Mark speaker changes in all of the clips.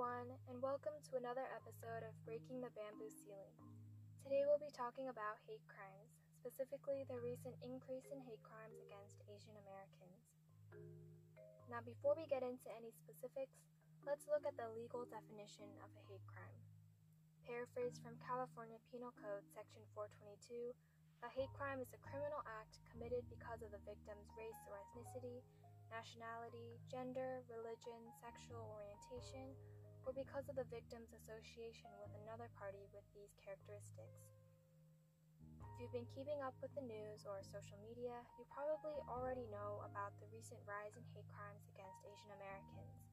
Speaker 1: everyone, and welcome to another episode of Breaking the Bamboo Ceiling. Today we'll be talking about hate crimes, specifically the recent increase in hate crimes against Asian Americans. Now, before we get into any specifics, let's look at the legal definition of a hate crime. Paraphrased from California Penal Code Section 422, a hate crime is a criminal act committed because of the victim's race or ethnicity nationality, gender, religion, sexual orientation, or because of the victim's association with another party with these characteristics. If you've been keeping up with the news or social media, you probably already know about the recent rise in hate crimes against Asian Americans.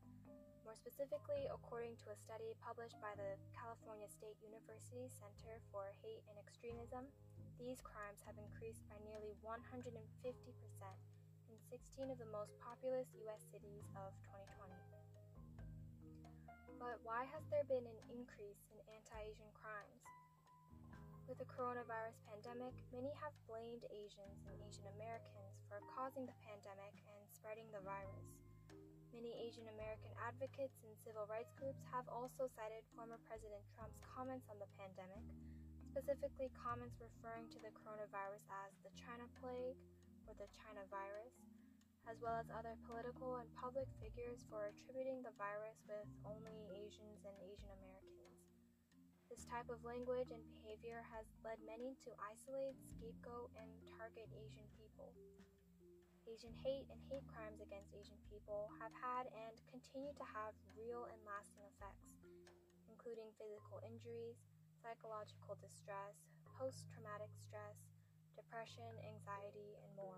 Speaker 1: More specifically, according to a study published by the California State University Center for Hate and Extremism, these crimes have increased by nearly 150% in 16 of the most populous US cities of 2020. But why has there been an increase in anti Asian crimes? With the coronavirus pandemic, many have blamed Asians and Asian Americans for causing the pandemic and spreading the virus. Many Asian American advocates and civil rights groups have also cited former President Trump's comments on the pandemic, specifically comments referring to the coronavirus as the China plague, or the China virus, as well as other political and public figures for attributing the virus with only Asians and Asian Americans. This type of language and behavior has led many to isolate, scapegoat, and target Asian people. Asian hate and hate crimes against Asian people have had and continue to have real and lasting effects, including physical injuries, psychological distress, post traumatic stress, depression, anxiety, and more.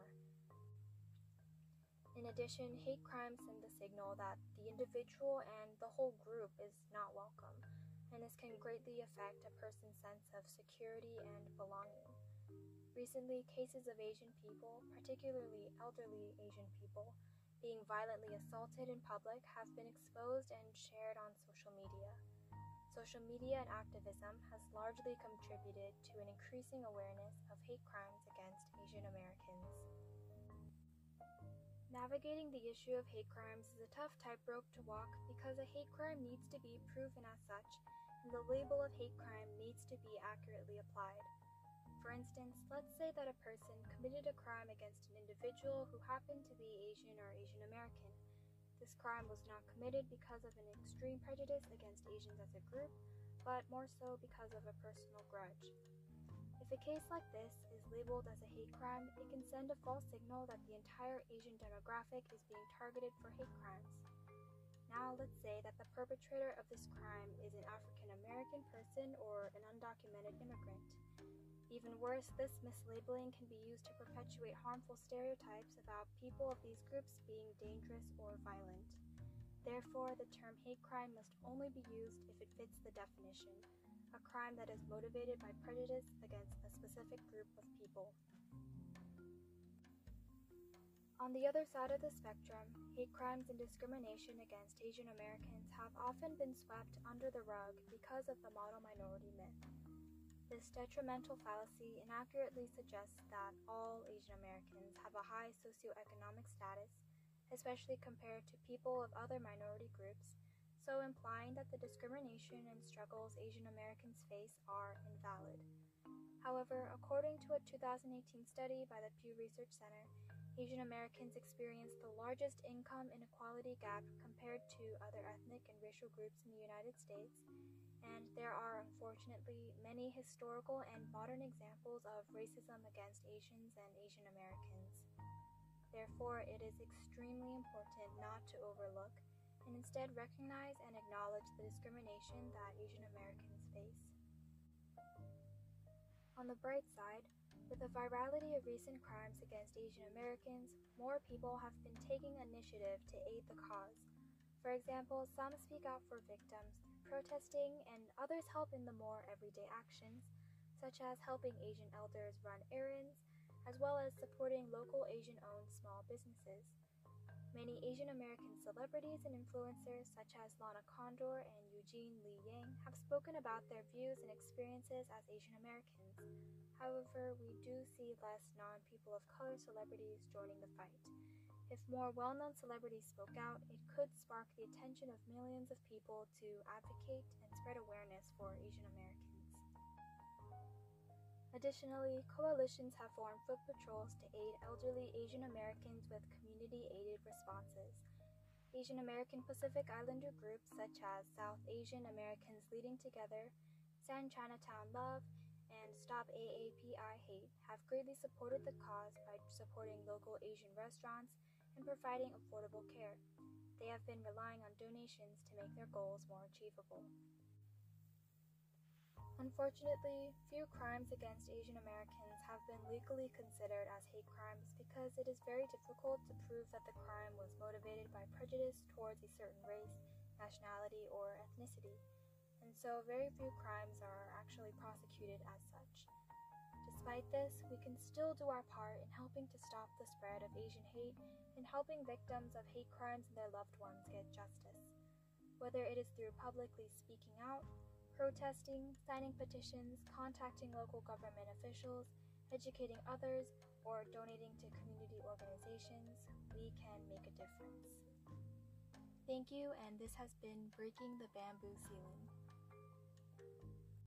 Speaker 1: In addition, hate crimes send the signal that the individual and the whole group is not welcome, and this can greatly affect a person's sense of security and belonging. Recently, cases of Asian people, particularly elderly Asian people, being violently assaulted in public have been exposed and shared on social media. Social media and activism has largely contributed to an increasing awareness of hate crimes against Asian Americans. Navigating the issue of hate crimes is a tough tightrope to walk because a hate crime needs to be proven as such, and the label of hate crime needs to be accurately applied. For instance, let's say that a person committed a crime against an individual who happened to be Asian or Asian American this crime was not committed because of an extreme prejudice against Asians as a group, but more so because of a personal grudge. If a case like this is labeled as a hate crime, it can send a false signal that the entire Asian demographic is being targeted for hate crimes. Now, let's say that the perpetrator of this crime is an African American person or an undocumented immigrant. Even worse, this mislabeling can be used to perpetuate harmful stereotypes about people of these groups being dangerous or violent. Therefore, the term hate crime must only be used if it fits the definition crime that is motivated by prejudice against a specific group of people. On the other side of the spectrum, hate crimes and discrimination against Asian Americans have often been swept under the rug because of the model minority myth. This detrimental fallacy inaccurately suggests that all Asian Americans have a high socioeconomic status, especially compared to people of other minority groups, so implying that the discrimination and struggles Asian Americans face are invalid. However, according to a 2018 study by the Pew Research Center, Asian Americans experience the largest income inequality gap compared to other ethnic and racial groups in the United States, and there are unfortunately many historical and modern examples of racism against Asians and Asian Americans. Therefore, it is extremely important not to overlook and instead recognize and acknowledge the discrimination that Asian Americans face. On the bright side, with the virality of recent crimes against Asian Americans, more people have been taking initiative to aid the cause. For example, some speak out for victims through protesting, and others help in the more everyday actions, such as helping Asian elders run errands, as well as supporting local Asian owned small businesses. Many Asian American celebrities and influencers, such as Lana Condor and Eugene Lee Yang, have spoken about their views and experiences as Asian Americans. However, we do see less non people of color celebrities joining the fight. If more well known celebrities spoke out, it could spark the attention of millions of people to advocate and spread awareness for Asian Americans. Additionally, coalitions have formed foot patrols to aid elderly Asian Americans with community aided responses. Asian American Pacific Islander groups such as South Asian Americans Leading Together, Send Chinatown Love, and Stop AAPI Hate have greatly supported the cause by supporting local Asian restaurants and providing affordable care. They have been relying on donations to make their goals more achievable. Unfortunately, few crimes against Asian Americans have been legally considered as hate crimes because it is very difficult to prove that the crime was motivated by prejudice towards a certain race, nationality, or ethnicity, and so very few crimes are actually prosecuted as such. Despite this, we can still do our part in helping to stop the spread of Asian hate and helping victims of hate crimes and their loved ones get justice. Whether it is through publicly speaking out, protesting, signing petitions, contacting local government officials, educating others, or donating to community organizations, we can make a difference. Thank you, and this has been Breaking the Bamboo Ceiling.